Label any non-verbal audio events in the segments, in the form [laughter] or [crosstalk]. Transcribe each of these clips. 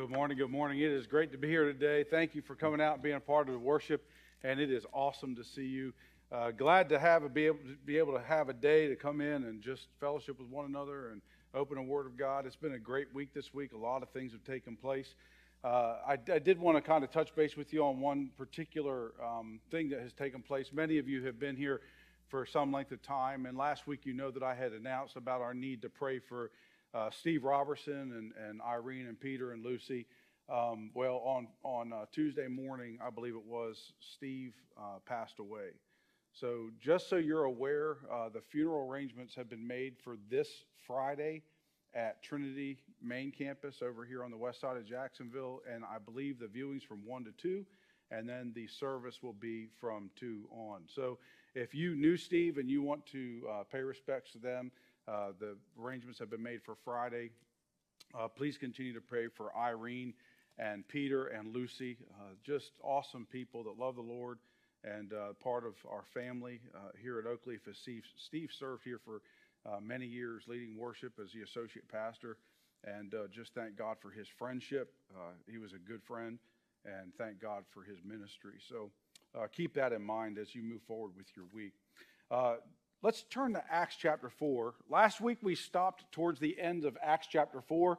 Good morning. Good morning. It is great to be here today. Thank you for coming out and being a part of the worship, and it is awesome to see you. Uh, glad to have a, be able to be able to have a day to come in and just fellowship with one another and open a Word of God. It's been a great week this week. A lot of things have taken place. Uh, I, I, did want to kind of touch base with you on one particular um, thing that has taken place. Many of you have been here for some length of time, and last week you know that I had announced about our need to pray for uh, Steve Robertson and, and Irene and Peter and Lucy. Um, well, on, on uh, Tuesday morning, I believe it was, Steve uh, passed away. So, just so you're aware, uh, the funeral arrangements have been made for this Friday at Trinity Main Campus over here on the west side of Jacksonville. And I believe the viewings from 1 to 2, and then the service will be from 2 on. So, if you knew Steve and you want to uh, pay respects to them, uh, the arrangements have been made for Friday. Uh, please continue to pray for Irene and Peter and Lucy, uh, just awesome people that love the Lord and uh, part of our family uh, here at Oakleaf. As Steve, Steve served here for many years, leading worship as the associate pastor, and just thank God for his friendship. he was a good friend, and thank God for his ministry. So keep that in mind as you move forward with your week. Let's turn to Acts chapter 4. Last week we stopped towards the end of Acts chapter 4,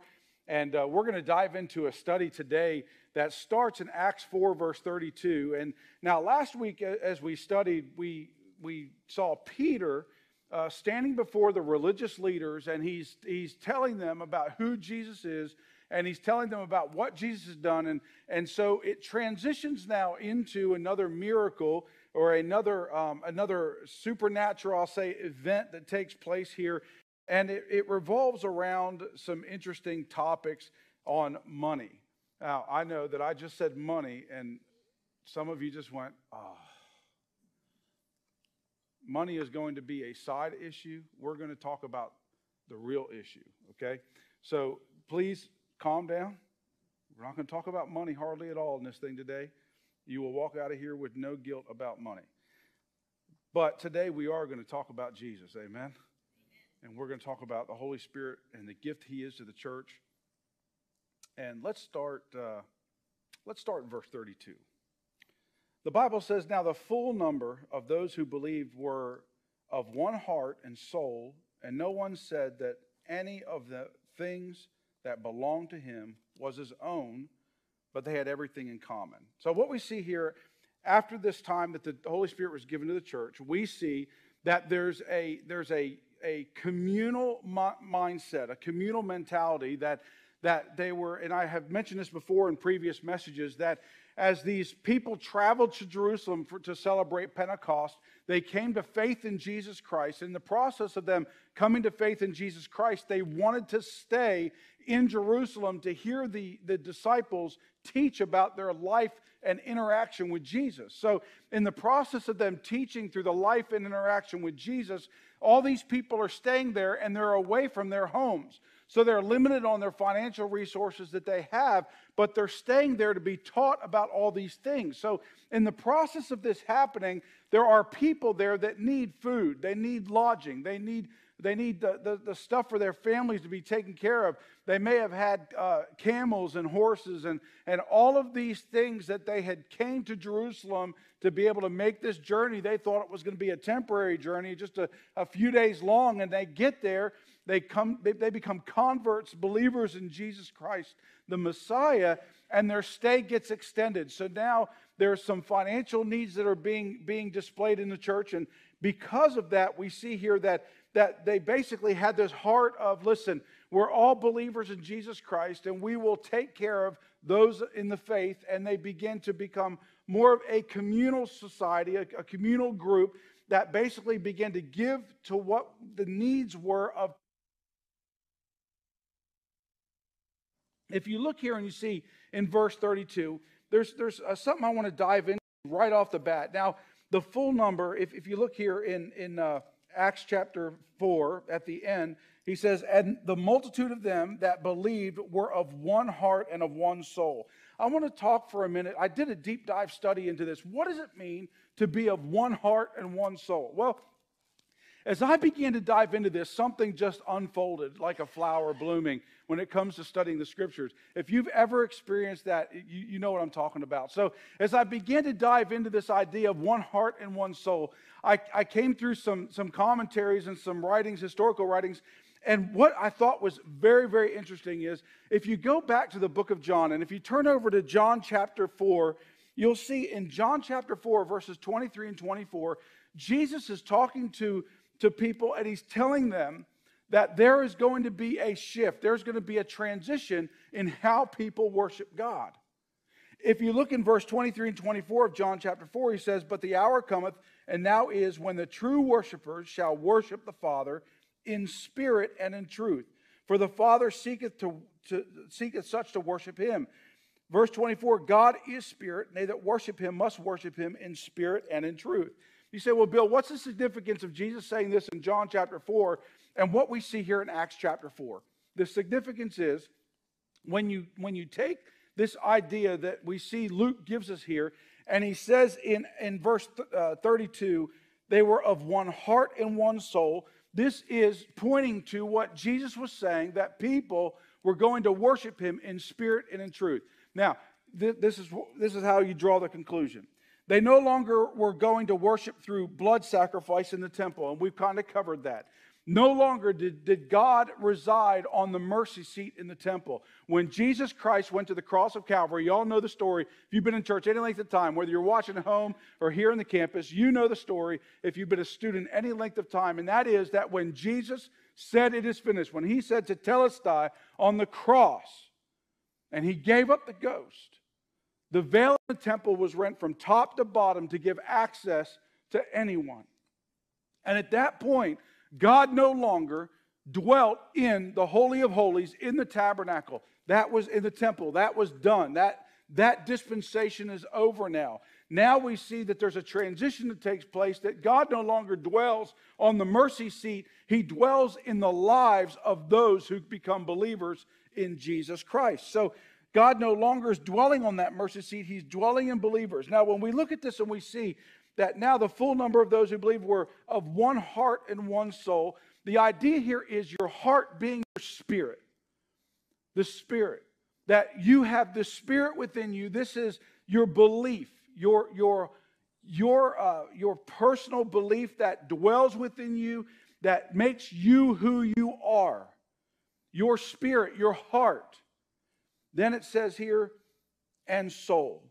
and uh, we're going to dive into a study today that starts in Acts 4, verse 32. And now, last week as we studied, we, we saw Peter uh, standing before the religious leaders, and he's, he's telling them about who Jesus is, and he's telling them about what Jesus has done. And, and so it transitions now into another miracle or another, um, another supernatural, I'll say, event that takes place here. And it, it revolves around some interesting topics on money. Now, I know that I just said money, and some of you just went, oh. Money is going to be a side issue. We're going to talk about the real issue, okay? So please calm down. We're not going to talk about money hardly at all in this thing today. You will walk out of here with no guilt about money. But today we are going to talk about Jesus. Amen. Amen. And we're going to talk about the Holy Spirit and the gift He is to the church. And let's start. Uh, let's start in verse 32. The Bible says, "Now the full number of those who believed were of one heart and soul, and no one said that any of the things that belonged to him was his own." But they had everything in common. So, what we see here after this time that the Holy Spirit was given to the church, we see that there's a, there's a, a communal mindset, a communal mentality that, that they were, and I have mentioned this before in previous messages, that as these people traveled to Jerusalem for, to celebrate Pentecost, they came to faith in Jesus Christ. In the process of them coming to faith in Jesus Christ, they wanted to stay in Jerusalem to hear the, the disciples teach about their life and interaction with Jesus. So, in the process of them teaching through the life and interaction with Jesus, all these people are staying there and they're away from their homes. So they're limited on their financial resources that they have, but they're staying there to be taught about all these things. So, in the process of this happening, there are people there that need food, they need lodging, they need they need the, the, the, stuff for their families to be taken care of. They may have had uh, camels and horses and, and all of these things that they had came to Jerusalem to be able to make this journey. They thought it was going to be a temporary journey, just a, a few days long. And they get there, they, come, they, they become converts, believers in Jesus Christ, the Messiah, and their stay gets extended. So now there are some financial needs that are being, being displayed in the church. And because of that, we see here that that they basically had this heart of listen, we're all believers in Jesus Christ and we will take care of those in the faith. And they begin to become more of a communal society, a, a communal group that basically began to give to what the needs were of. If you look here and you see in verse 32, there's, there's uh, something I want to dive in right off the bat. Now, the full number, if, if you look here in, in uh, Acts chapter 4, at the end, he says, And the multitude of them that believed were of one heart and of one soul. I want to talk for a minute. I did a deep dive study into this. What does it mean to be of one heart and one soul? Well, As I began to dive into this, something just unfolded like a flower blooming when it comes to studying the scriptures. If you've ever experienced that, you, you, know what I'm talking about. So, as I began to dive into this idea of one heart and one soul, I, I came through some, some commentaries and some writings, historical writings. And what I thought was very, very interesting is if you go back to the book of John, and if you turn over to John chapter 4, you'll see in John chapter 4, verses 23 and 24, Jesus is talking to to people and he's telling them that there is going to be a shift, there's going to be a transition in how people worship God. If you look in verse 23 and 24 of John chapter 4, he says, But the hour cometh, and now is, when the true worshipers shall worship the Father in spirit and in truth. For the Father seeketh, to, to, seeketh such to worship him. Verse 24 God is spirit, and they that worship him must worship him in spirit and in truth. You say, well, Bill, what's the significance of Jesus saying this in John chapter 4 and what we see here in Acts chapter 4? The significance is when you, when you take this idea that we see Luke gives us here, and he says in, in verse uh, 32, they were of one heart and one soul. This is pointing to what Jesus was saying that people were going to worship him in spirit and in truth. Now, th- this, is, this is how you draw the conclusion. They no longer were going to worship through blood sacrifice in the temple, and we've kind of covered that. No longer did, did God reside on the mercy seat in the temple. When Jesus Christ went to the cross of Calvary, you all know the story. If you've been in church any length of time, whether you're watching at home or here in the campus, you know the story if you've been a student any length of time. And that is that when Jesus said it is finished, when he said tetelestai on the cross, and he gave up the ghost, the veil in the temple was rent from top to bottom to give access to anyone. And at that point, God no longer dwelt in the Holy of Holies in the tabernacle. That was in the temple. That was done. That, that dispensation is over now. Now we see that there's a transition that takes place, that God no longer dwells on the mercy seat. He dwells in the lives of those who become believers in Jesus Christ. So God no longer is dwelling on that mercy seat, He's dwelling in believers. Now, when we look at this and we see that now the full number of those who believe were of one heart and one soul, the idea here is your heart being your spirit. The spirit. That you have the spirit within you. This is your belief, your, your, your, uh, your personal belief that dwells within you, that makes you who you are. Your spirit, your heart. Then it says here, and soul.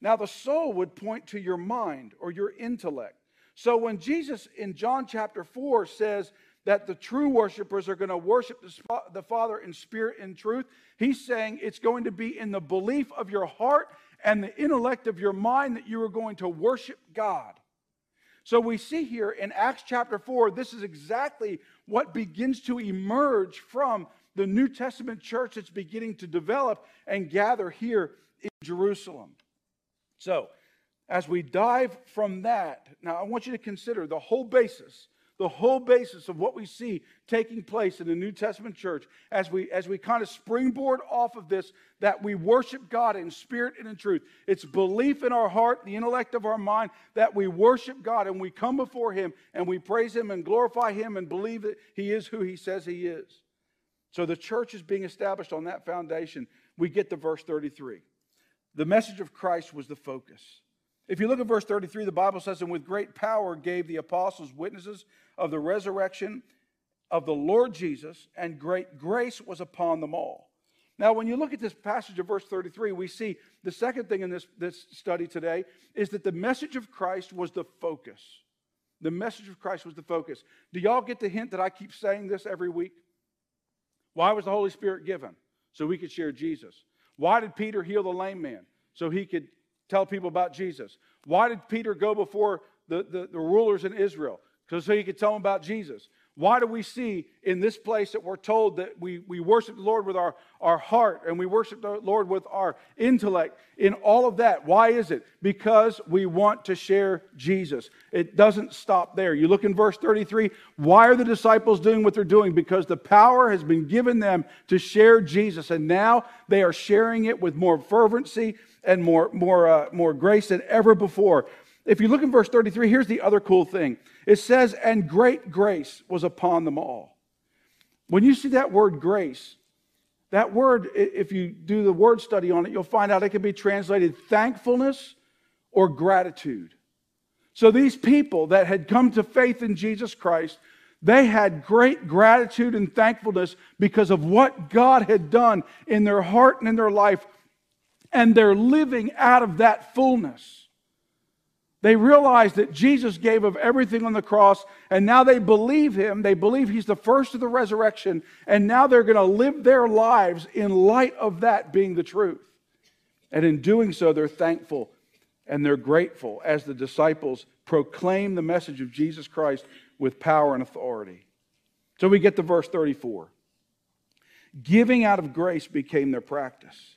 Now, the soul would point to your mind or your intellect. So when Jesus in John chapter 4 says that the true worshipers are going to worship the Father in spirit and truth, he's saying it's going to be in the belief of your heart and the intellect of your mind that you are going to worship God. So we see here in Acts chapter 4, this is exactly what begins to emerge from the New Testament church that's beginning to develop and gather here in Jerusalem. So, as we dive from that, now I want you to consider the whole basis, the whole basis of what we see taking place in the New Testament church as we as we kind of springboard off of this that we worship God in spirit and in truth. It's belief in our heart, the intellect of our mind that we worship God and we come before him and we praise him and glorify him and believe that he is who he says he is. So the church is being established on that foundation. We get to verse 33. The message of Christ was the focus. If you look at verse 33, the Bible says, And with great power gave the apostles witnesses of the resurrection of the Lord Jesus, and great grace was upon them all. Now, when you look at this passage of verse 33, we see the second thing in this, this study today is that the message of Christ was the focus. The message of Christ was the focus. Do y'all get the hint that I keep saying this every week? Why was the Holy Spirit given? So we could share Jesus. Why did Peter heal the lame man? So he could tell people about Jesus. Why did Peter go before the, the, the rulers in Israel? Because so he could tell them about Jesus. Why do we see in this place that we're told that we, we worship the Lord with our, our heart and we worship the Lord with our intellect in all of that? Why is it? Because we want to share Jesus. It doesn't stop there. You look in verse 33 why are the disciples doing what they're doing? Because the power has been given them to share Jesus, and now they are sharing it with more fervency and more, more, uh, more grace than ever before. If you look in verse 33, here's the other cool thing it says, And great grace was upon them all. When you see that word grace, that word, if you do the word study on it, you'll find out it can be translated thankfulness or gratitude. So these people that had come to faith in Jesus Christ, they had great gratitude and thankfulness because of what God had done in their heart and in their life, and they're living out of that fullness. They realize that Jesus gave of everything on the cross, and now they believe him. They believe he's the first of the resurrection, and now they're going to live their lives in light of that being the truth. And in doing so, they're thankful and they're grateful as the disciples proclaim the message of Jesus Christ with power and authority. So we get to verse 34. Giving out of grace became their practice.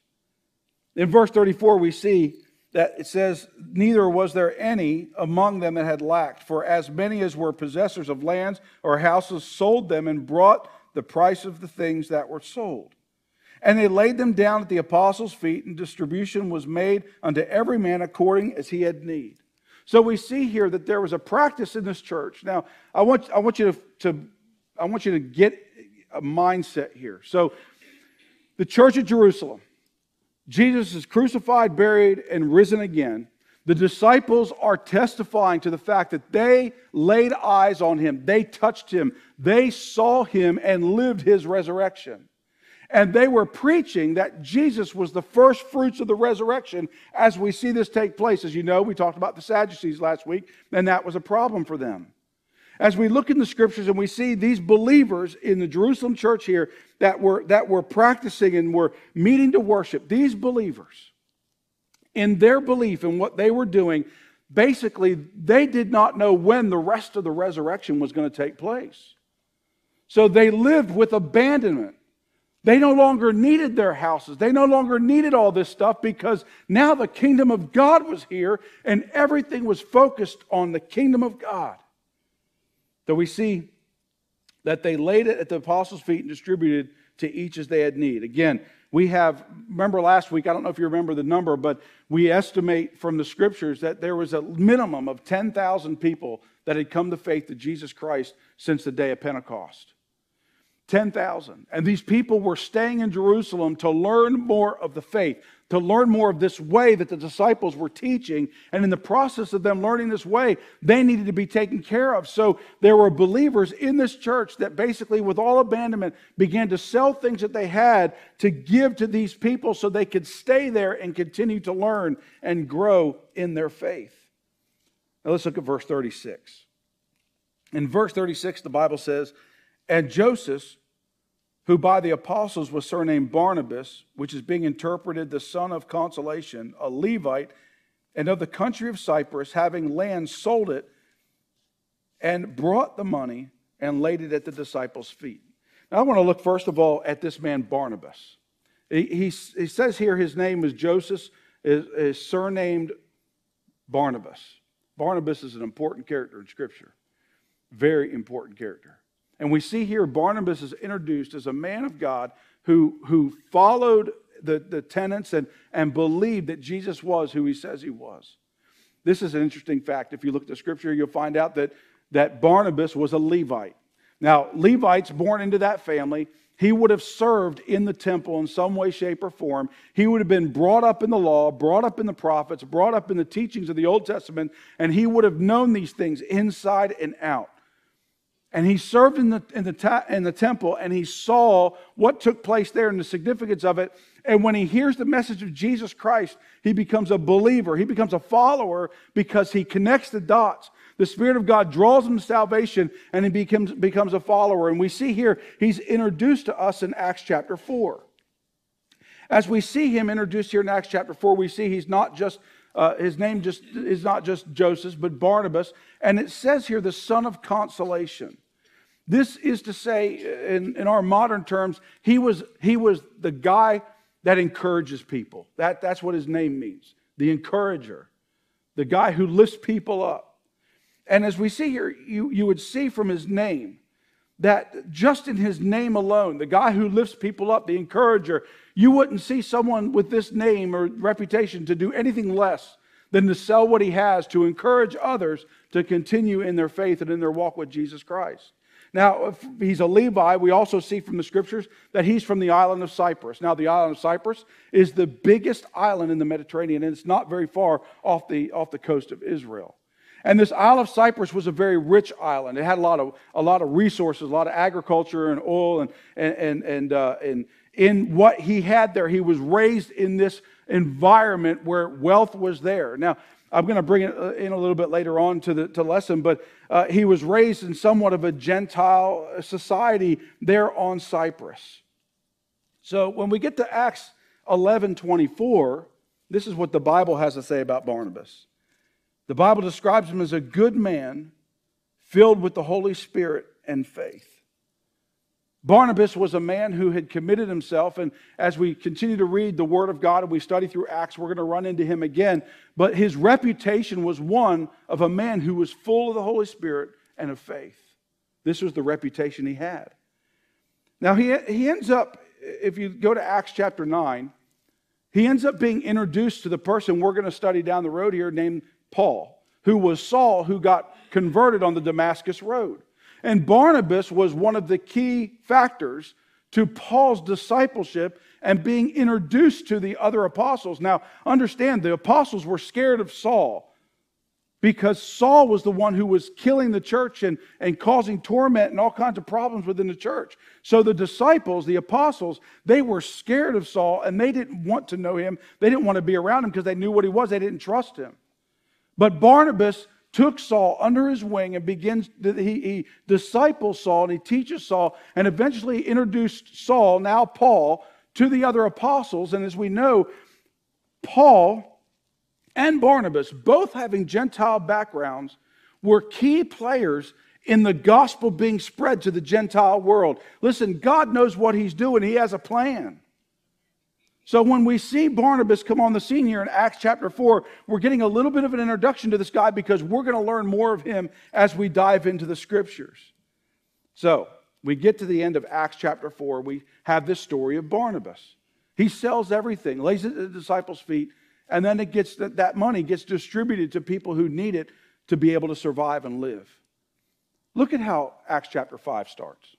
In verse 34, we see that it says, Neither was there any among them that had lacked, for as many as were possessors of lands or houses sold them and brought the price of the things that were sold. And they laid them down at the apostles' feet, and distribution was made unto every man according as he had need. So we see here that there was a practice in this church. Now, I want, I want you to, to I want you to get a mindset here. So the church at Jerusalem, Jesus is crucified, buried, and risen again. The disciples are testifying to the fact that they laid eyes on him, they touched him, they saw him, and lived his resurrection. And they were preaching that Jesus was the first fruits of the resurrection as we see this take place. As you know, we talked about the Sadducees last week, and that was a problem for them as we look in the scriptures and we see these believers in the Jerusalem church here that were, that were practicing and were meeting to worship, these believers, in their belief in what they were doing, basically, they did not know when the rest of the resurrection was going to take place. So they lived with abandonment. They no longer needed their houses. They no longer needed all this stuff because now the kingdom of God was here and everything was focused on the kingdom of God. So we see that they laid it at the apostles' feet and distributed to each as they had need. Again, we have, remember last week, I don't know if you remember the number, but we estimate from the scriptures that there was a minimum of 10,000 people that had come to faith to Jesus Christ since the day of Pentecost. 10,000. And these people were staying in Jerusalem to learn more of the faith, to learn more of this way that the disciples were teaching. And in the process of them learning this way, they needed to be taken care of. So there were believers in this church that basically, with all abandonment, began to sell things that they had to give to these people so they could stay there and continue to learn and grow in their faith. Now let's look at verse 36. In verse 36, the Bible says, And Joseph, who by the apostles was surnamed Barnabas, which is being interpreted the son of consolation, a Levite, and of the country of Cyprus, having land, sold it, and brought the money and laid it at the disciples' feet. Now, I want to look first of all at this man, Barnabas. He, he, he says here his name is Joseph, is, is surnamed Barnabas. Barnabas is an important character in Scripture, very important character. And we see here Barnabas is introduced as a man of God who, who followed the, the tenets and, and believed that Jesus was who he says he was. This is an interesting fact. If you look at the scripture, you'll find out that, that Barnabas was a Levite. Now, Levites born into that family, he would have served in the temple in some way, shape, or form. He would have been brought up in the law, brought up in the prophets, brought up in the teachings of the Old Testament, and he would have known these things inside and out. And he served in the, in, the in the temple and he saw what took place there and the significance of it. And when he hears the message of Jesus Christ, he becomes a believer. He becomes a follower because he connects the dots. The Spirit of God draws him to salvation and he becomes, becomes a follower. And we see here, he's introduced to us in Acts chapter 4. As we see him introduced here in Acts chapter 4, we see he's not just uh, his name just is not just Joseph, but Barnabas. And it says here, the son of consolation. This is to say, in, in our modern terms, he was, he was the guy that encourages people. That, that's what his name means the encourager, the guy who lifts people up. And as we see here, you, you would see from his name that just in his name alone, the guy who lifts people up, the encourager, you wouldn't see someone with this name or reputation to do anything less than to sell what he has to encourage others to continue in their faith and in their walk with Jesus Christ. Now, if he's a Levi, we also see from the scriptures that he's from the island of Cyprus. Now, the island of Cyprus is the biggest island in the Mediterranean, and it's not very far off the, off the coast of Israel. And this Isle of Cyprus was a very rich island. It had a lot of, a lot of resources, a lot of agriculture and oil. And, and, and, and, uh, and in what he had there, he was raised in this environment where wealth was there. Now, I'm going to bring it uh, in a little bit later on to the to lesson, but uh, he was raised in somewhat of a Gentile society there on Cyprus. So when we get to Acts 11 24, this is what the Bible has to say about Barnabas. The Bible describes him as a good man filled with the Holy Spirit and faith. Barnabas was a man who had committed himself, and as we continue to read the Word of God and we study through Acts, we're going to run into him again. But his reputation was one of a man who was full of the Holy Spirit and of faith. This was the reputation he had. Now, he, he ends up, if you go to Acts chapter 9, he ends up being introduced to the person we're going to study down the road here named Paul, who was Saul, who got converted on the Damascus Road. And Barnabas was one of the key factors to Paul's discipleship and being introduced to the other apostles. Now, understand, the apostles were scared of Saul because Saul was the one who was killing the church and, and causing torment and all kinds of problems within the church. So the disciples, the apostles, they were scared of Saul and they didn't want to know him. They didn't want to be around him because they knew what he was. They didn't trust him. But Barnabas took Saul under his wing and begins, he, he disciples Saul and he teaches Saul and eventually introduced Saul, now Paul, to the other apostles. And as we know, Paul and Barnabas, both having Gentile backgrounds, were key players in the gospel being spread to the Gentile world. Listen, God knows what he's doing, he has a plan. So when we see Barnabas come on the scene here in Acts chapter 4, we're getting a little bit of an introduction to this guy because we're going to learn more of him as we dive into the scriptures. So we get to the end of Acts chapter 4, we have this story of Barnabas. He sells everything, lays it at the disciples' feet, and then it gets that money gets distributed to people who need it to be able to survive and live. Look at how Acts chapter 5 starts.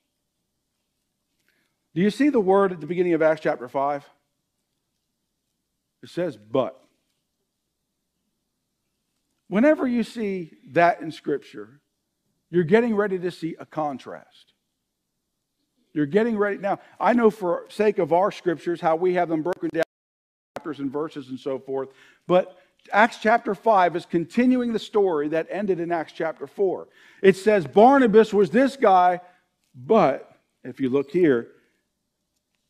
Do you see the word at the beginning of Acts chapter 5? It says, but. Whenever you see that in Scripture, you're getting ready to see a contrast. You're getting ready. Now, I know for sake of our scriptures how we have them broken down chapters and verses and so forth, but Acts chapter 5 is continuing the story that ended in Acts chapter 4. It says Barnabas was this guy, but if you look here,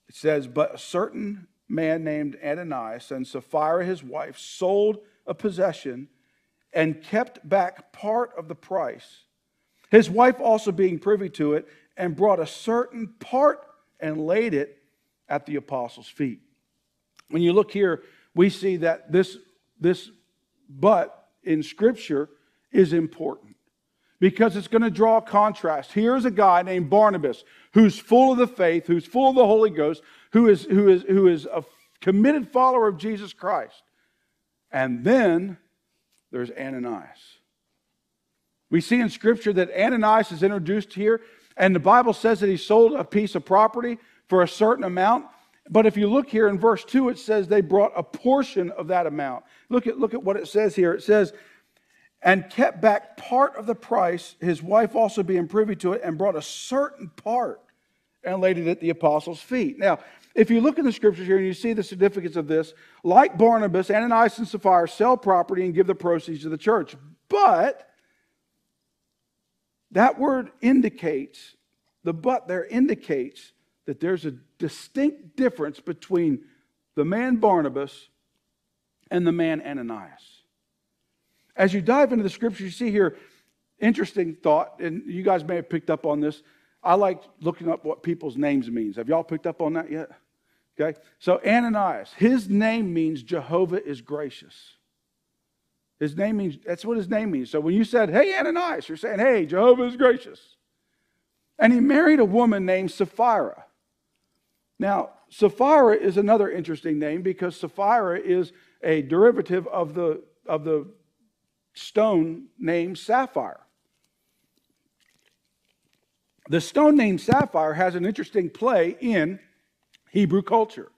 it says, but a certain man named Ananias and Sapphira, his wife, sold a possession and kept back part of the price. His wife also being privy to it, and brought a certain part and laid it at the apostles' feet. When you look here, we see that this, this but in Scripture is important because it's going to draw a contrast. Here's a guy named Barnabas who's full of the faith, who's full of the Holy Ghost, who is, who is, who is a committed follower of Jesus Christ. And then there's Ananias. We see in Scripture that Ananias is introduced here, and the Bible says that he sold a piece of property for a certain amount. But if you look here in verse 2, it says they brought a portion of that amount. Look at, look at what it says here. It says, and kept back part of the price, his wife also being privy to it, and brought a certain part and laid it at the apostles' feet. Now, if you look in the scriptures here and you see the significance of this, like Barnabas, Ananias and Sapphira sell property and give the proceeds to the church. But that word indicates, the but there indicates that there's a distinct difference between the man Barnabas and the man Ananias. As you dive into the scriptures, you see here, interesting thought, and you guys may have picked up on this. I like looking up what people's names means. Have y'all picked up on that yet? Okay? So Ananias, his name means Jehovah is gracious. His name means, that's what his name means. So when you said, hey, Ananias, you're saying, hey, Jehovah is gracious. And he married a woman named Sapphira. Now, Sapphira is another interesting name because Sapphira is a derivative of the of the stone named sapphire. The stone named sapphire has an interesting play in Hebrew culture.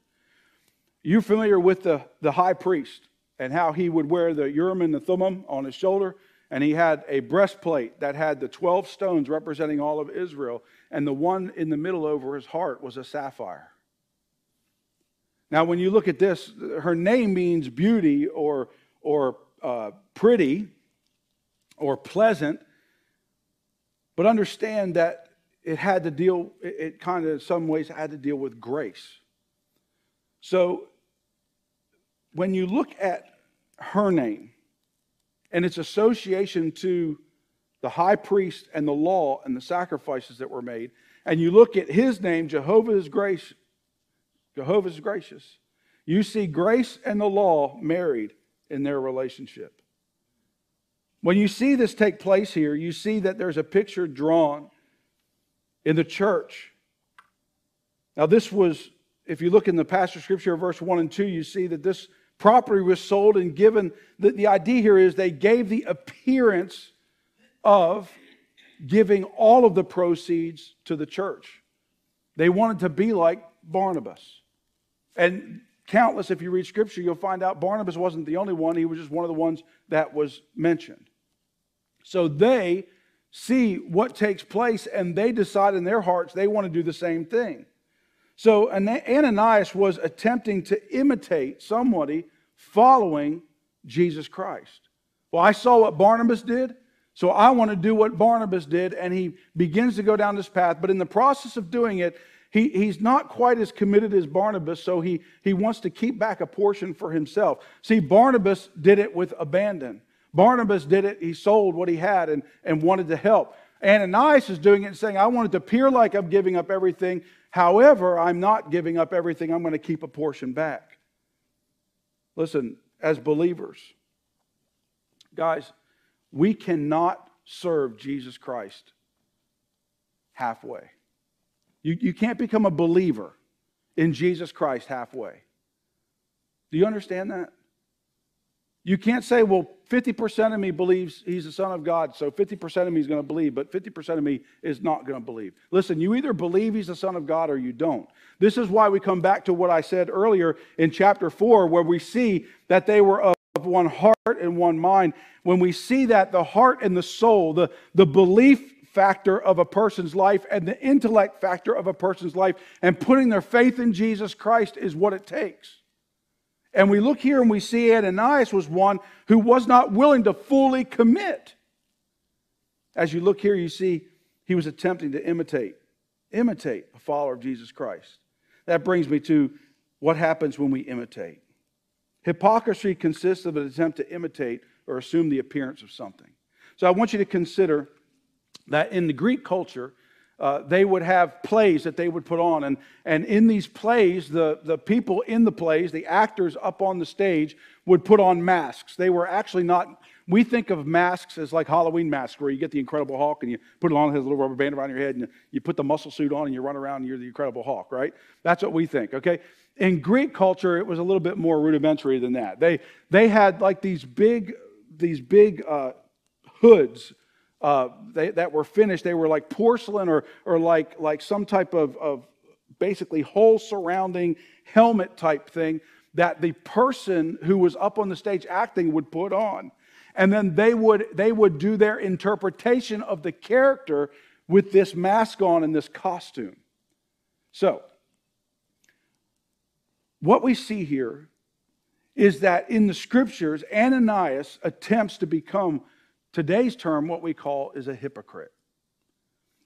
You're familiar with the, the high priest and how he would wear the Urim and the Thummim on his shoulder, and he had a breastplate that had the 12 stones representing all of Israel, and the one in the middle over his heart was a sapphire. Now, when you look at this, her name means beauty or, or uh, pretty or pleasant, but understand that it had to deal, it, it kind of, in some ways, had to deal with grace. So when you look at her name and its association to the high priest and the law and the sacrifices that were made, and you look at his name, Jehovah is gracious, Jehovah is gracious, you see grace and the law married in their relationship. When you see this take place here, you see that there's a picture drawn in the church. Now, this was, if you look in the passage scripture, verse 1 and 2, you see that this property was sold and given. The, the idea here is they gave the appearance of giving all of the proceeds to the church. They wanted to be like Barnabas. And countless, if you read scripture, you'll find out Barnabas wasn't the only one, he was just one of the ones that was mentioned. So they see what takes place and they decide in their hearts they want to do the same thing. So Ananias was attempting to imitate somebody following Jesus Christ. Well, I saw what Barnabas did, so I want to do what Barnabas did, and he begins to go down this path. But in the process of doing it, he, he's not quite as committed as Barnabas, so he, he wants to keep back a portion for himself. See, Barnabas did it with abandon. Barnabas did it, he sold what he had and, and wanted to help. Ananias is doing it and saying, I want it to appear like I'm giving up everything. However, I'm not giving up everything. I'm going to keep a portion back. Listen, as believers, guys, we cannot serve Jesus Christ halfway. You, you can't become a believer in Jesus Christ halfway. Do you understand that? You can't say, well, 50% of me believes he's the Son of God, so 50% of me is going to believe, but 50% of me is not going to believe. Listen, you either believe he's the Son of God or you don't. This is why we come back to what I said earlier in chapter 4, where we see that they were of one heart and one mind. When we see that the heart and the soul, the, the belief factor of a person's life and the intellect factor of a person's life, and putting their faith in Jesus Christ is what it takes. And we look here and we see Ananias was one who was not willing to fully commit. As you look here, you see he was attempting to imitate, imitate a follower of Jesus Christ. That brings me to what happens when we imitate. Hypocrisy consists of an attempt to imitate or assume the appearance of something. So I want you to consider that in the Greek culture, uh, they would have plays that they would put on. And, and in these plays, the, the people in the plays, the actors up on the stage, would put on masks. They were actually not, we think of masks as like Halloween masks, where you get the Incredible Hulk and you put it on, has a little rubber band around your head, and you put the muscle suit on and you run around and you're the Incredible Hulk, right? That's what we think, okay? In Greek culture, it was a little bit more rudimentary than that. They, they had like these big, these big uh, hoods uh, they, that were finished. They were like porcelain or, or like, like some type of, of basically whole surrounding helmet type thing that the person who was up on the stage acting would put on. And then they would, they would do their interpretation of the character with this mask on and this costume. So, what we see here is that in the scriptures, Ananias attempts to become Today's term, what we call, is a hypocrite.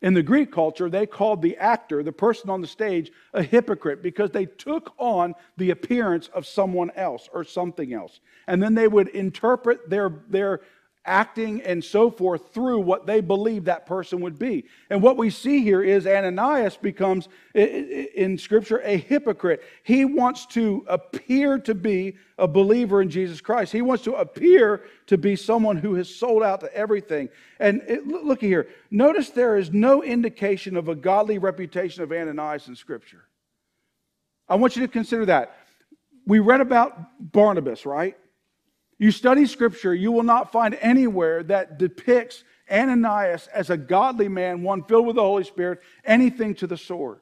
In the Greek culture, they called the actor, the person on the stage, a hypocrite because they took on the appearance of someone else or something else. And then they would interpret their, their acting and so forth through what they believe that person would be. And what we see here is Ananias becomes, in Scripture, a hypocrite. He wants to appear to be a believer in Jesus Christ, he wants to appear to be someone who has sold out to everything. And it, look here, notice there is no indication of a godly reputation of Ananias in Scripture. I want you to consider that. We read about Barnabas, right? You study scripture, you will not find anywhere that depicts Ananias as a godly man, one filled with the Holy Spirit, anything to the sword.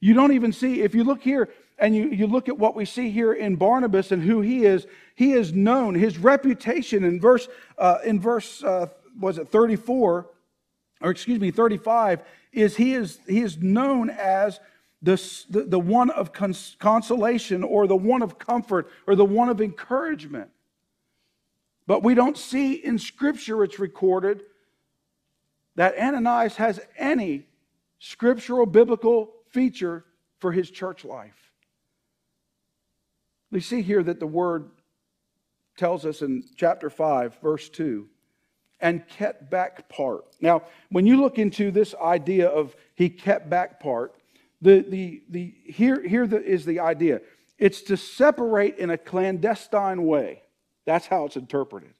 You don't even see, if you look here and you, you look at what we see here in Barnabas and who he is, he is known. His reputation in verse, uh, in verse uh, was it 34, or excuse me, 35, is he is, he is known as the, the, the one of cons- consolation or the one of comfort or the one of encouragement. But we don't see in Scripture it's recorded that Ananias has any scriptural biblical feature for his church life. We see here that the word tells us in chapter 5, verse 2, and kept back part. Now, when you look into this idea of he kept back part, the, the, the, here, here is the idea it's to separate in a clandestine way. That's how it's interpreted.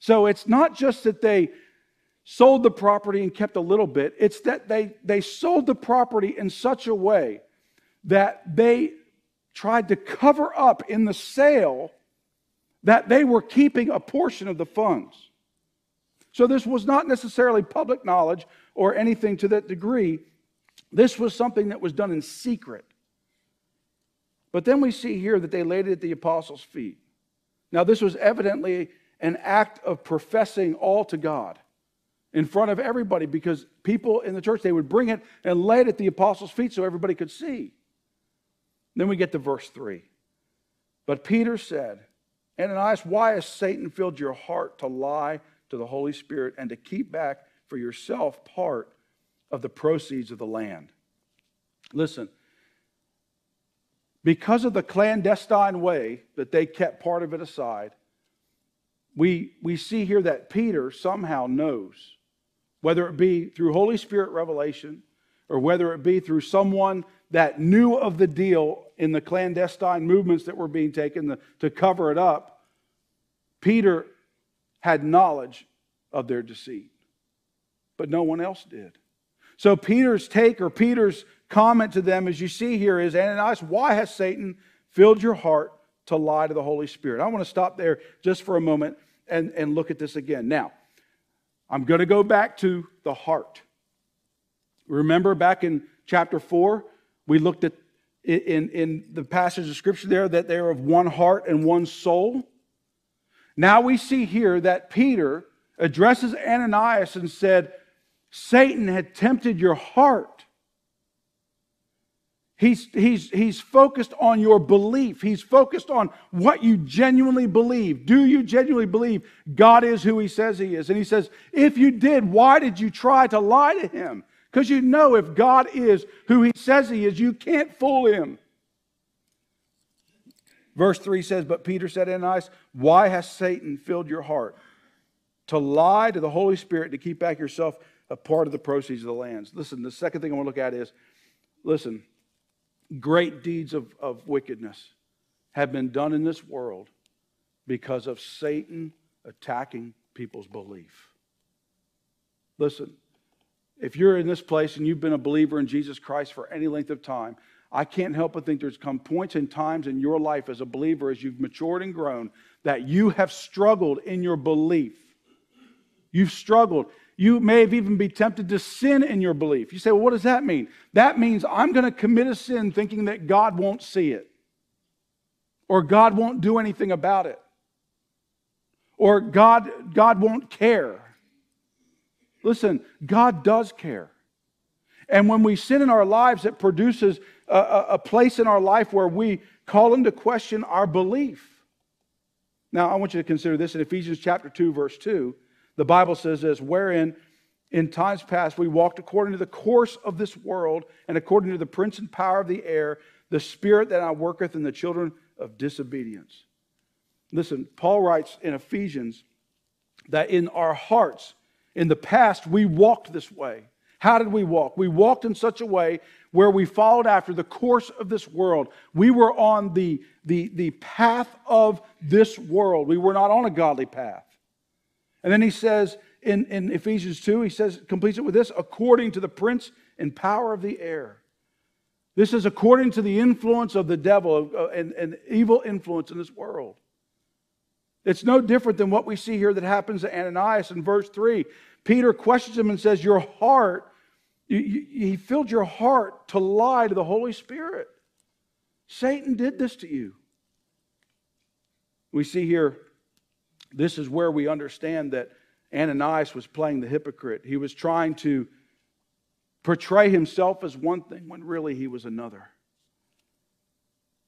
So it's not just that they sold the property and kept a little bit, it's that they, they sold the property in such a way that they tried to cover up in the sale that they were keeping a portion of the funds. So this was not necessarily public knowledge or anything to that degree. This was something that was done in secret. But then we see here that they laid it at the apostles' feet. Now, this was evidently an act of professing all to God in front of everybody because people in the church, they would bring it and lay it at the apostles' feet so everybody could see. Then we get to verse 3. But Peter said, Ananias, why has Satan filled your heart to lie to the Holy Spirit and to keep back for yourself part of the proceeds of the land? Listen, because of the clandestine way that they kept part of it aside, we, we see here that Peter somehow knows, whether it be through Holy Spirit revelation or whether it be through someone that knew of the deal in the clandestine movements that were being taken to cover it up, Peter had knowledge of their deceit. But no one else did. So Peter's take or Peter's comment to them, as you see here, is Ananias, why has Satan filled your heart to lie to the Holy Spirit? I want to stop there just for a moment and, and look at this again. Now, I'm going to go back to the heart. Remember back in chapter 4, we looked at in, in the passage of scripture there that they are of one heart and one soul. Now we see here that Peter addresses Ananias and said, Satan had tempted your heart He's, he's, he's focused on your belief. He's focused on what you genuinely believe. Do you genuinely believe God is who He says He is? And He says, if you did, why did you try to lie to Him? Because you know if God is who He says He is, you can't fool Him. Verse 3 says, But Peter said, Ananias, why has Satan filled your heart to lie to the Holy Spirit to keep back yourself a part of the proceeds of the lands? Listen, the second thing I want to look at is listen, great deeds of, of wickedness have been done in this world because of Satan attacking people's belief. Listen, if you're in this place and you've been a believer in Jesus Christ for any length of time, I can't help but think there's come points and times in your life as a believer, as you've matured and grown, that you have struggled in your belief. You've struggled. You may have even be tempted to sin in your belief. You say, well, what does that mean? That means I'm going to commit a sin thinking that God won't see it, or God won't do anything about it, or God, God won't care. Listen, God does care. And when we sin in our lives, it produces a, a, a place in our life where we call into question our belief. Now, I want you to consider this in Ephesians chapter 2, verse 2. The Bible says this, wherein in times past we walked according to the course of this world and according to the prince and power of the air, the spirit that now worketh in the children of disobedience. Listen, Paul writes in Ephesians that in our hearts, in the past, we walked this way. How did we walk? We walked in such a way where we followed after the course of this world. We were on the, the, the path of this world. We were not on a godly path. And then he says in, in Ephesians 2, he says, completes it with this according to the prince and power of the air. This is according to the influence of the devil uh, and, and evil influence in this world. It's no different than what we see here that happens to Ananias in verse 3. Peter questions him and says, Your heart, you, you, he filled your heart to lie to the Holy Spirit. Satan did this to you. We see here, this is where we understand that Ananias was playing the hypocrite. He was trying to portray himself as one thing when really he was another.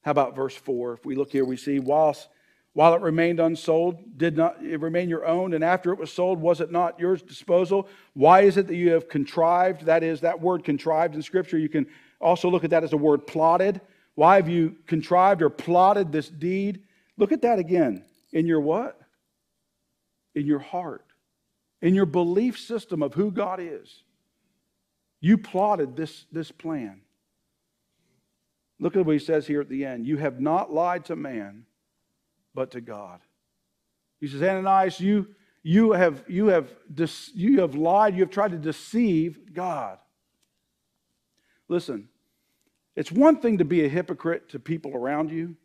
How about verse 4? If we look here, we see, whilst while it remained unsold, did not it remain your own? And after it was sold, was it not yours disposal? Why is it that you have contrived? That is, that word contrived in Scripture, you can also look at that as a word plotted. Why have you contrived or plotted this deed? Look at that again. In your what? In your heart. In your belief system of who God is. You plotted this, this plan. Look at what he says here at the end. You have not lied to man, but to God. He says, Ananias, you, you, have, you, have, you have lied, you have tried to deceive God. Listen, it's one thing to be a hypocrite to people around you,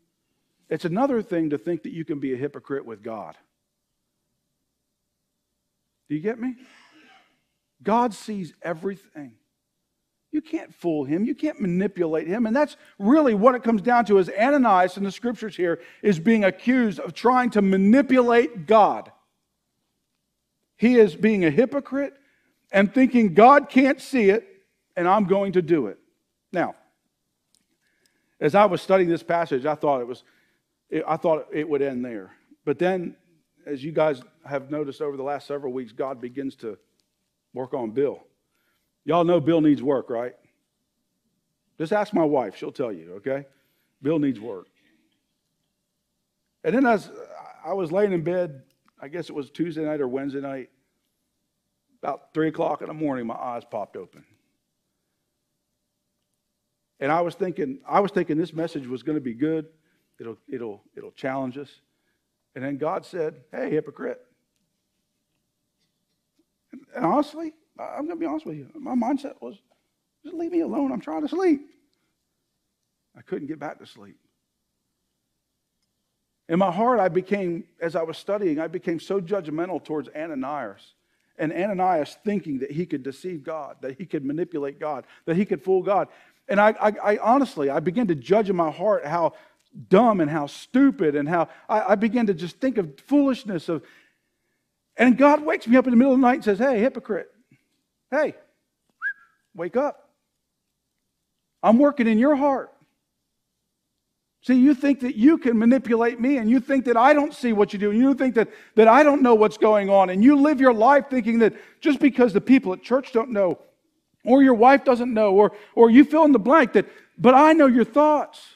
it's another thing to think that you can be a hypocrite with God. Do you get me? God sees everything. You can't fool him. You can't manipulate him. And that's really what it comes down to is Ananias in the scriptures here is being accused of trying to manipulate God. He is being a hypocrite and thinking God can't see it and I'm going to do it. Now, as I was studying this passage, I thought it was I thought it would end there. But then as you guys have noticed over the last several weeks, God begins to work on Bill. Y'all know Bill needs work, right? Just ask my wife, she'll tell you, okay? Bill needs work. And then as I was laying in bed, I guess it was Tuesday night or Wednesday night, about three o'clock in the morning, my eyes popped open. And I was thinking, I was thinking this message was going to be good. It'll, it'll, it'll challenge us. And then God said, Hey, hypocrite. And honestly, I'm going to be honest with you. My mindset was, just leave me alone. I'm trying to sleep. I couldn't get back to sleep. In my heart, I became, as I was studying, I became so judgmental towards Ananias. And Ananias thinking that he could deceive God, that he could manipulate God, that he could fool God. And I, I, I honestly, I began to judge in my heart how dumb and how stupid and how I, I began to just think of foolishness of. And God wakes me up in the middle of the night and says, Hey, hypocrite, Hey, wake up. I'm working in your heart. See, you think that you can manipulate me and you think that I don't see what you do and you think that, that I don't know what's going on and you live your life thinking that just because the people at church don't know or your wife doesn't know or, or you fill in the blank that, but I know your thoughts.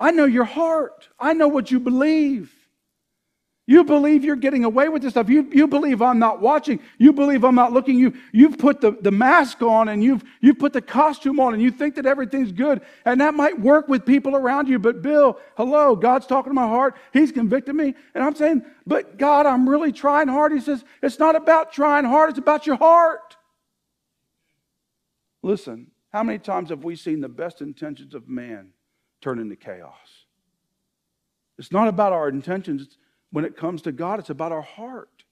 I know your heart. I know what you believe. You believe you're getting away with this stuff. You, you believe I'm not watching. You believe I'm not looking. You, you've put the, the mask on and you've, you've put the costume on and you think that everything's good. And that might work with people around you. But Bill, hello, God's talking to my heart. He's convicted me. And I'm saying, but God, I'm really trying hard. He says, it's not about trying hard, it's about your heart. Listen, how many times have we seen the best intentions of man turn into chaos? It's not about our intentions, when it comes to God, it's about our heart.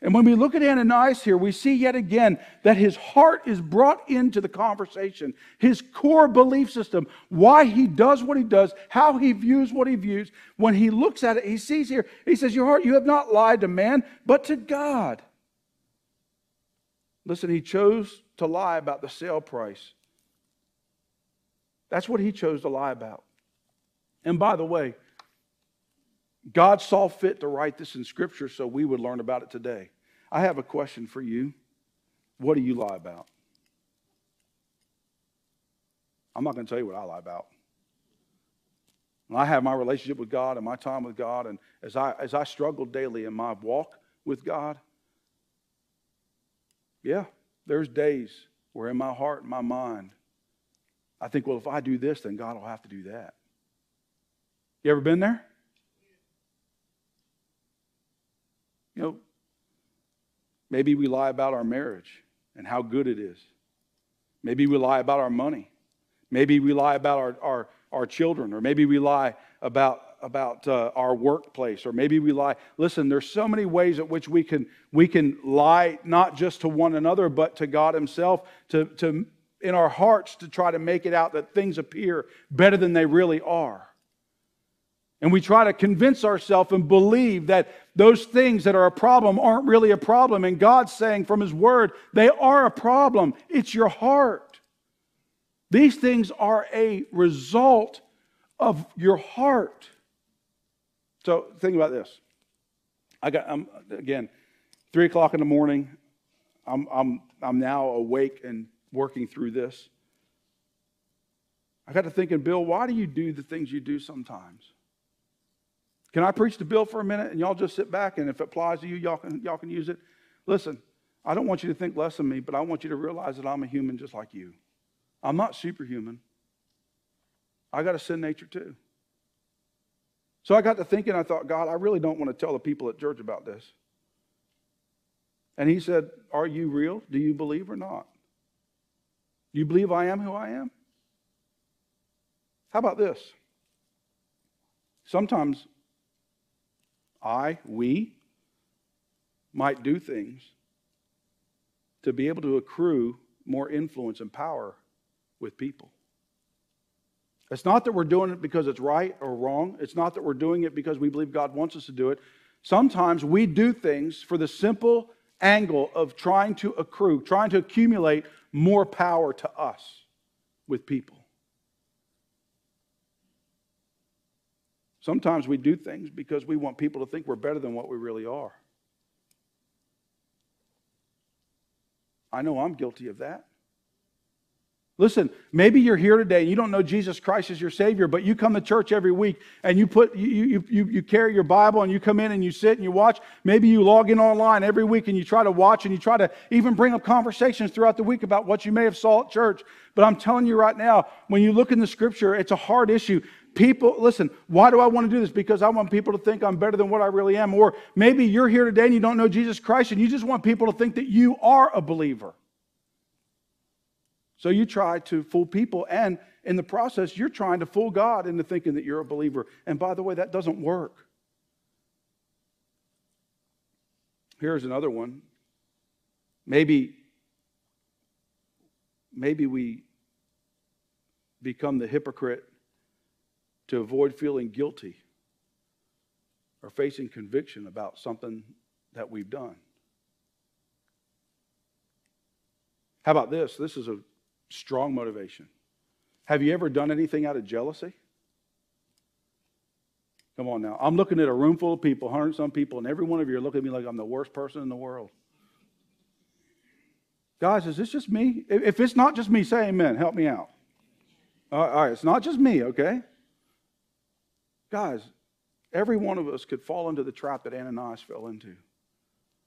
And when we look at Ananias here, we see yet again that his heart is brought into the conversation, his core belief system, why he does what he does, how he views what he views. When he looks at it, he sees here, he says, Your heart, you have not lied to man, but to God. Listen, he chose to lie about the sale price. That's what he chose to lie about. And by the way, God saw fit to write this in Scripture so we would learn about it today. I have a question for you. What do you lie about? I'm not going to tell you what I lie about. I have my relationship with God and my time with God, and as I, as I struggle daily in my walk with God, yeah, there's days where in my heart and my mind, I think, well, if I do this, then God will have to do that. You ever been there? You know, maybe we lie about our marriage and how good it is. Maybe we lie about our money. Maybe we lie about our, our, our children, or maybe we lie about about uh, our workplace, or maybe we lie. Listen, there's so many ways at which we can, we can lie, not just to one another, but to God Himself, to, to, in our hearts to try to make it out that things appear better than they really are. And we try to convince ourselves and believe that those things that are a problem aren't really a problem. And God's saying from His Word, they are a problem. It's your heart. These things are a result of your heart. So think about this. I got, I'm, again, three o'clock in the morning. I'm, I'm, I'm now awake and working through this. I got to thinking, Bill, why do you do the things you do sometimes? Can I preach to Bill for a minute and y'all just sit back and if it applies to you, y'all can, y'all can use it? Listen, I don't want you to think less of me, but I want you to realize that I'm a human just like you. I'm not superhuman. I got a sin nature too. So I got to thinking, I thought, God, I really don't want to tell the people at church about this. And he said, Are you real? Do you believe or not? You believe I am who I am? How about this? Sometimes I, we, might do things to be able to accrue more influence and power with people. It's not that we're doing it because it's right or wrong. It's not that we're doing it because we believe God wants us to do it. Sometimes we do things for the simple angle of trying to accrue, trying to accumulate more power to us with people. Sometimes we do things because we want people to think we're better than what we really are. I know I'm guilty of that. Listen, maybe you're here today and you don't know Jesus Christ as your Savior, but you come to church every week and you put you, you, you, you carry your Bible and you come in and you sit and you watch. Maybe you log in online every week and you try to watch and you try to even bring up conversations throughout the week about what you may have saw at church. But I'm telling you right now, when you look in the scripture, it's a hard issue. People, listen, why do I want to do this? Because I want people to think I'm better than what I really am. Or maybe you're here today and you don't know Jesus Christ and you just want people to think that you are a believer. So you try to fool people, and in the process, you're trying to fool God into thinking that you're a believer. And by the way, that doesn't work. Here's another one. Maybe, maybe we become the hypocrite to avoid feeling guilty or facing conviction about something that we've done. How about this? This is a Strong motivation. Have you ever done anything out of jealousy? Come on now. I'm looking at a room full of people, 100 some people, and every one of you are looking at me like I'm the worst person in the world. Guys, is this just me? If it's not just me, say amen. Help me out. All right, it's not just me, okay? Guys, every one of us could fall into the trap that Ananias fell into.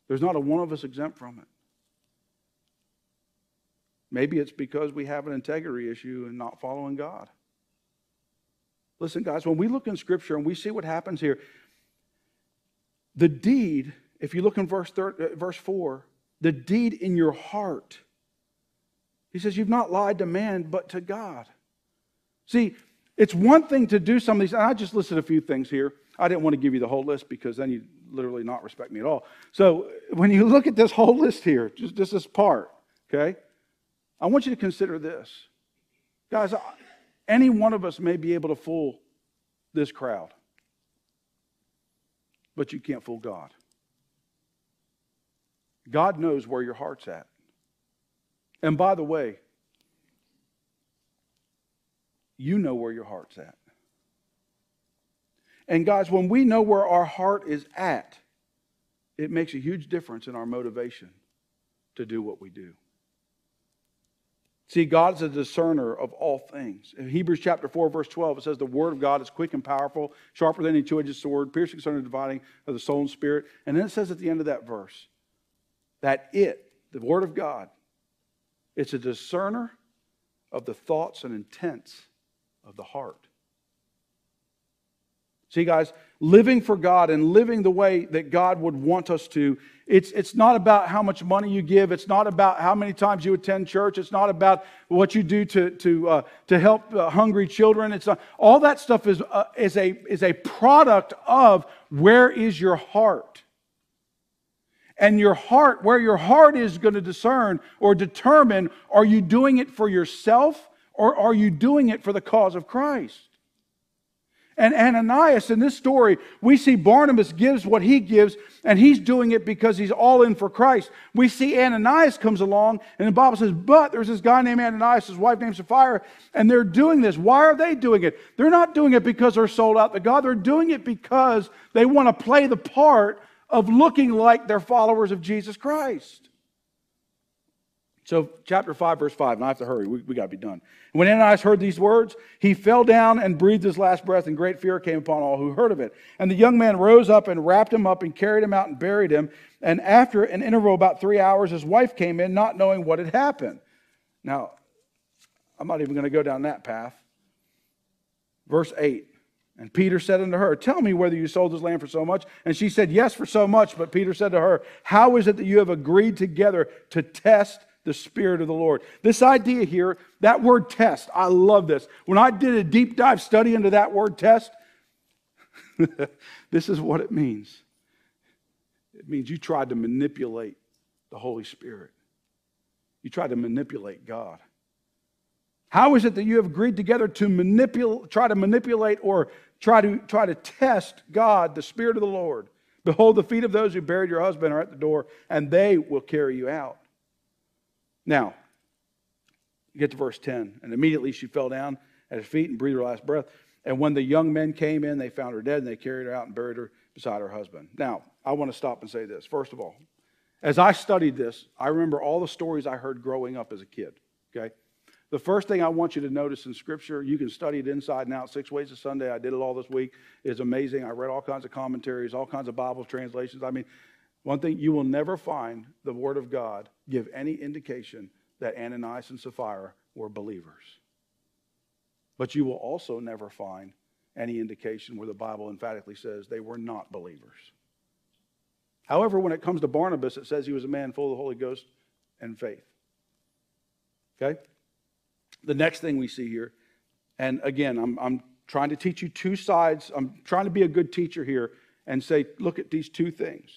There's not a one of us exempt from it. Maybe it's because we have an integrity issue and not following God. Listen, guys, when we look in Scripture and we see what happens here, the deed, if you look in verse, thir- uh, verse 4, the deed in your heart, he says, You've not lied to man, but to God. See, it's one thing to do some of these, and I just listed a few things here. I didn't want to give you the whole list because then you literally not respect me at all. So when you look at this whole list here, just, just this part, okay? I want you to consider this. Guys, any one of us may be able to fool this crowd, but you can't fool God. God knows where your heart's at. And by the way, you know where your heart's at. And guys, when we know where our heart is at, it makes a huge difference in our motivation to do what we do. See, God is a discerner of all things. In Hebrews chapter 4, verse 12, it says, The word of God is quick and powerful, sharper than any two edged sword, piercing asunder dividing of the soul and spirit. And then it says at the end of that verse that it, the word of God, it's a discerner of the thoughts and intents of the heart. See, guys, living for God and living the way that God would want us to, it's, it's not about how much money you give. It's not about how many times you attend church. It's not about what you do to, to, uh, to help uh, hungry children. It's not, all that stuff is, uh, is, a, is a product of where is your heart. And your heart, where your heart is going to discern or determine are you doing it for yourself or are you doing it for the cause of Christ? And Ananias, in this story, we see Barnabas gives what he gives, and he's doing it because he's all in for Christ. We see Ananias comes along, and the Bible says, But there's this guy named Ananias, his wife named Sapphira, and they're doing this. Why are they doing it? They're not doing it because they're sold out to God, they're doing it because they want to play the part of looking like they're followers of Jesus Christ. So, chapter 5, verse 5, and I have to hurry, we, we got to be done. When Ananias heard these words, he fell down and breathed his last breath, and great fear came upon all who heard of it. And the young man rose up and wrapped him up and carried him out and buried him. And after an interval about three hours, his wife came in, not knowing what had happened. Now, I'm not even going to go down that path. Verse 8 And Peter said unto her, Tell me whether you sold this land for so much. And she said, Yes, for so much. But Peter said to her, How is it that you have agreed together to test the Spirit of the Lord. This idea here, that word test, I love this. When I did a deep dive study into that word test, [laughs] this is what it means it means you tried to manipulate the Holy Spirit, you tried to manipulate God. How is it that you have agreed together to manipulate, try to manipulate or try to try to test God, the Spirit of the Lord? Behold, the feet of those who buried your husband are at the door, and they will carry you out. Now, you get to verse 10. And immediately she fell down at his feet and breathed her last breath. And when the young men came in, they found her dead, and they carried her out and buried her beside her husband. Now, I want to stop and say this. First of all, as I studied this, I remember all the stories I heard growing up as a kid. Okay? The first thing I want you to notice in Scripture, you can study it inside and out, six ways a Sunday. I did it all this week. It's amazing. I read all kinds of commentaries, all kinds of Bible translations. I mean, one thing you will never find the Word of God give any indication that Ananias and Sapphira were believers. But you will also never find any indication where the Bible emphatically says they were not believers. However, when it comes to Barnabas, it says he was a man full of the Holy Ghost and faith. Okay? The next thing we see here, and again, I'm, I'm trying to teach you two sides. I'm trying to be a good teacher here and say, look at these two things.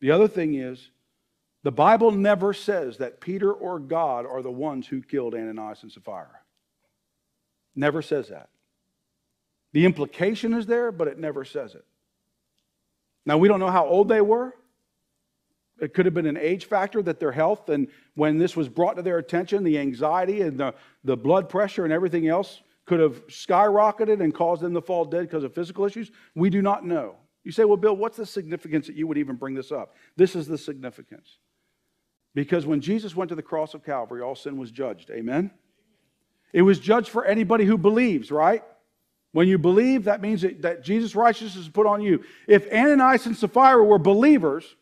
The other thing is, the Bible never says that Peter or God are the ones who killed Ananias and Sapphira. Never says that. The implication is there, but it never says it. Now, we don't know how old they were. It could have been an age factor that their health, and when this was brought to their attention, the anxiety and the, the blood pressure and everything else could have skyrocketed and caused them to fall dead because of physical issues. We do not know. You say, well, Bill, what's the significance that you would even bring this up? This is the significance. Because when Jesus went to the cross of Calvary, all sin was judged. Amen? It was judged for anybody who believes, right? When you believe, that means that, that Jesus' righteousness is put on you. If Ananias and Sapphira were believers,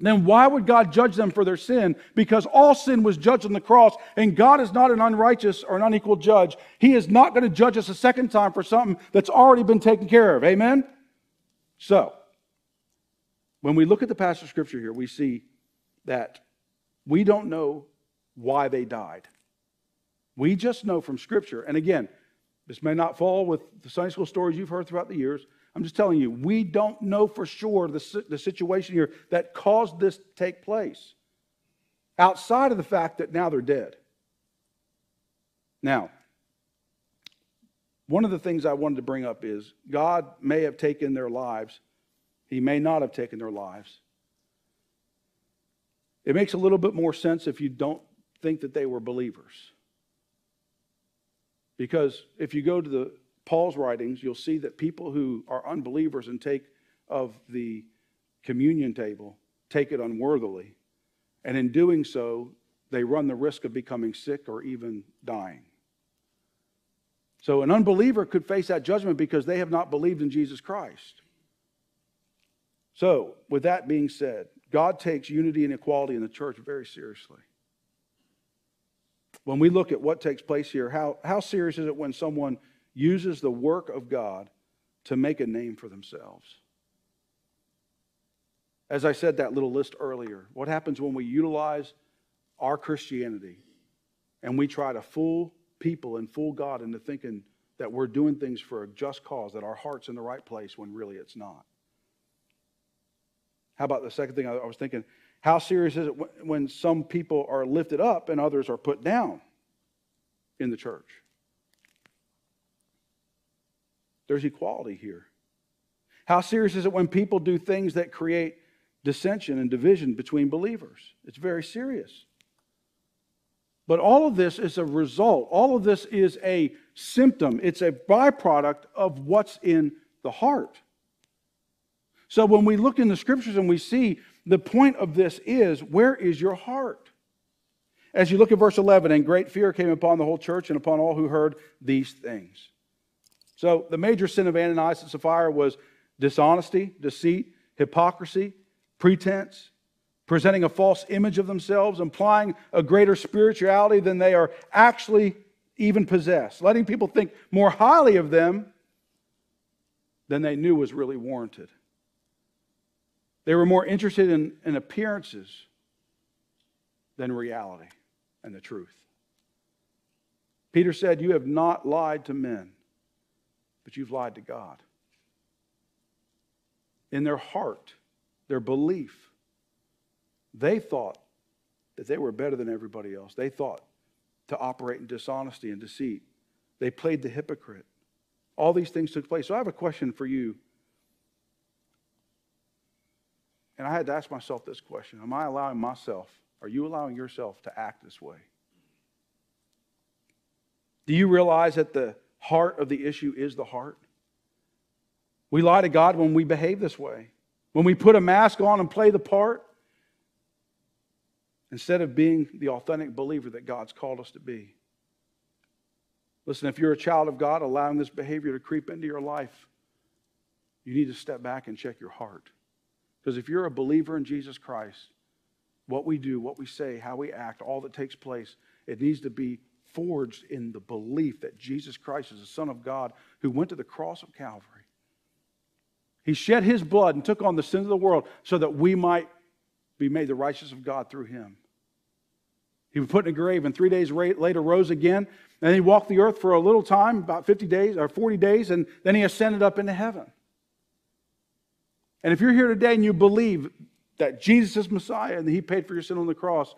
then why would God judge them for their sin? Because all sin was judged on the cross, and God is not an unrighteous or an unequal judge. He is not going to judge us a second time for something that's already been taken care of. Amen? So, when we look at the passage of scripture here, we see that we don't know why they died. We just know from scripture, and again, this may not fall with the Sunday school stories you've heard throughout the years. I'm just telling you, we don't know for sure the, the situation here that caused this to take place outside of the fact that now they're dead. Now, one of the things I wanted to bring up is God may have taken their lives, He may not have taken their lives. It makes a little bit more sense if you don't think that they were believers. Because if you go to the Paul's writings, you'll see that people who are unbelievers and take of the communion table take it unworthily. And in doing so, they run the risk of becoming sick or even dying. So an unbeliever could face that judgment because they have not believed in Jesus Christ. So, with that being said, God takes unity and equality in the church very seriously. When we look at what takes place here, how, how serious is it when someone uses the work of God to make a name for themselves. As I said that little list earlier, what happens when we utilize our Christianity and we try to fool people and fool God into thinking that we're doing things for a just cause, that our heart's in the right place when really it's not? How about the second thing I was thinking? How serious is it when some people are lifted up and others are put down in the church? There's equality here. How serious is it when people do things that create dissension and division between believers? It's very serious. But all of this is a result, all of this is a symptom, it's a byproduct of what's in the heart. So when we look in the scriptures and we see the point of this is where is your heart? As you look at verse 11, and great fear came upon the whole church and upon all who heard these things. So the major sin of Ananias and Sapphira was dishonesty, deceit, hypocrisy, pretense, presenting a false image of themselves, implying a greater spirituality than they are actually even possess, letting people think more highly of them than they knew was really warranted. They were more interested in, in appearances than reality and the truth. Peter said, You have not lied to men, but you've lied to God. In their heart, their belief, they thought that they were better than everybody else. They thought to operate in dishonesty and deceit. They played the hypocrite. All these things took place. So I have a question for you. And I had to ask myself this question Am I allowing myself, are you allowing yourself to act this way? Do you realize that the heart of the issue is the heart? We lie to God when we behave this way. When we put a mask on and play the part, instead of being the authentic believer that God's called us to be. Listen, if you're a child of God, allowing this behavior to creep into your life, you need to step back and check your heart. Because if you're a believer in Jesus Christ, what we do, what we say, how we act, all that takes place, it needs to be forged in the belief that Jesus Christ is the Son of God who went to the cross of Calvary. He shed his blood and took on the sins of the world so that we might be made the righteousness of God through him. He was put in a grave and three days later rose again. And he walked the earth for a little time, about 50 days or 40 days, and then he ascended up into heaven. And if you're here today and you believe that Jesus is Messiah and that he paid for your sin on the cross,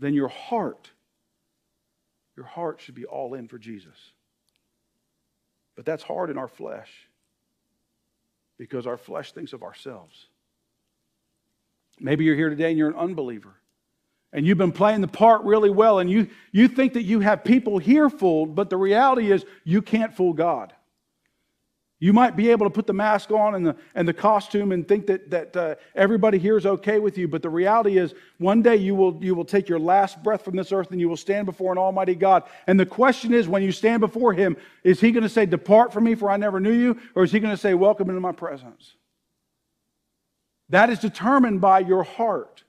then your heart, your heart should be all in for Jesus. But that's hard in our flesh because our flesh thinks of ourselves. Maybe you're here today and you're an unbeliever and you've been playing the part really well, and you, you think that you have people here fooled, but the reality is you can't fool God. You might be able to put the mask on and the, and the costume and think that, that uh, everybody here is okay with you, but the reality is one day you will, you will take your last breath from this earth and you will stand before an almighty God. And the question is when you stand before him, is he going to say, Depart from me, for I never knew you? Or is he going to say, Welcome into my presence? That is determined by your heart.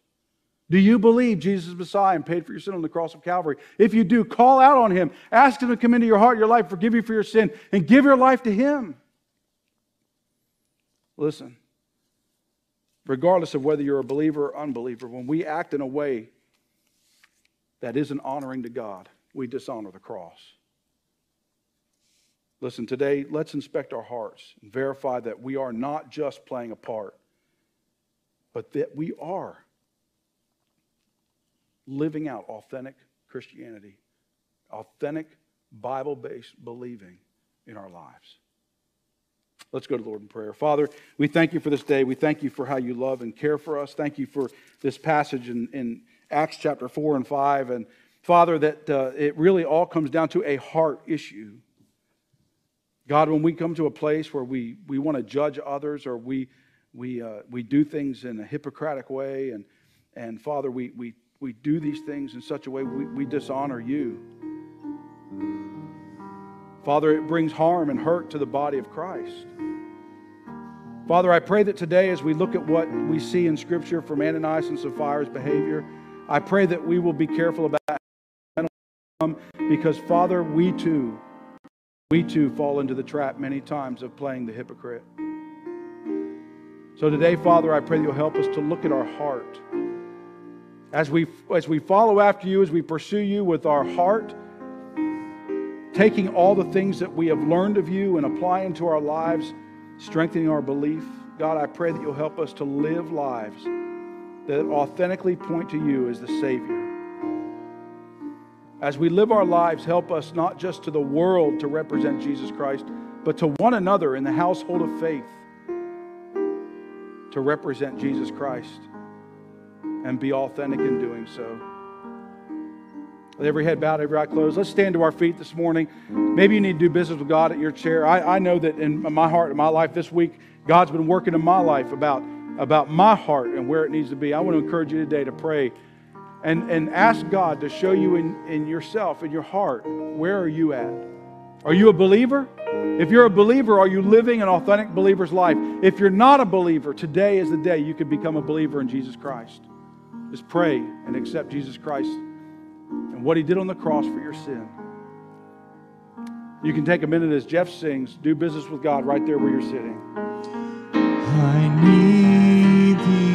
Do you believe Jesus is Messiah and paid for your sin on the cross of Calvary? If you do, call out on him. Ask him to come into your heart, your life, forgive you for your sin, and give your life to him. Listen, regardless of whether you're a believer or unbeliever, when we act in a way that isn't honoring to God, we dishonor the cross. Listen, today, let's inspect our hearts and verify that we are not just playing a part, but that we are living out authentic Christianity, authentic Bible based believing in our lives. Let's go to the Lord in prayer. Father, we thank you for this day. We thank you for how you love and care for us. Thank you for this passage in, in Acts chapter 4 and 5. And Father, that uh, it really all comes down to a heart issue. God, when we come to a place where we, we want to judge others or we, we, uh, we do things in a Hippocratic way, and, and Father, we, we we do these things in such a way we, we dishonor you. Father, it brings harm and hurt to the body of Christ. Father, I pray that today, as we look at what we see in Scripture from Ananias and Sapphira's behavior, I pray that we will be careful about because, Father, we too We too fall into the trap many times of playing the hypocrite. So today, Father, I pray you'll help us to look at our heart. As we, as we follow after you, as we pursue you with our heart, taking all the things that we have learned of you and applying to our lives, strengthening our belief, God, I pray that you'll help us to live lives that authentically point to you as the Savior. As we live our lives, help us not just to the world to represent Jesus Christ, but to one another in the household of faith to represent Jesus Christ and be authentic in doing so. With every head bowed, every eye closed, let's stand to our feet this morning. Maybe you need to do business with God at your chair. I, I know that in my heart, in my life this week, God's been working in my life about, about my heart and where it needs to be. I want to encourage you today to pray and, and ask God to show you in, in yourself, in your heart, where are you at? Are you a believer? If you're a believer, are you living an authentic believer's life? If you're not a believer, today is the day you can become a believer in Jesus Christ. Just pray and accept Jesus Christ and what he did on the cross for your sin. You can take a minute as Jeff sings, do business with God right there where you're sitting. I need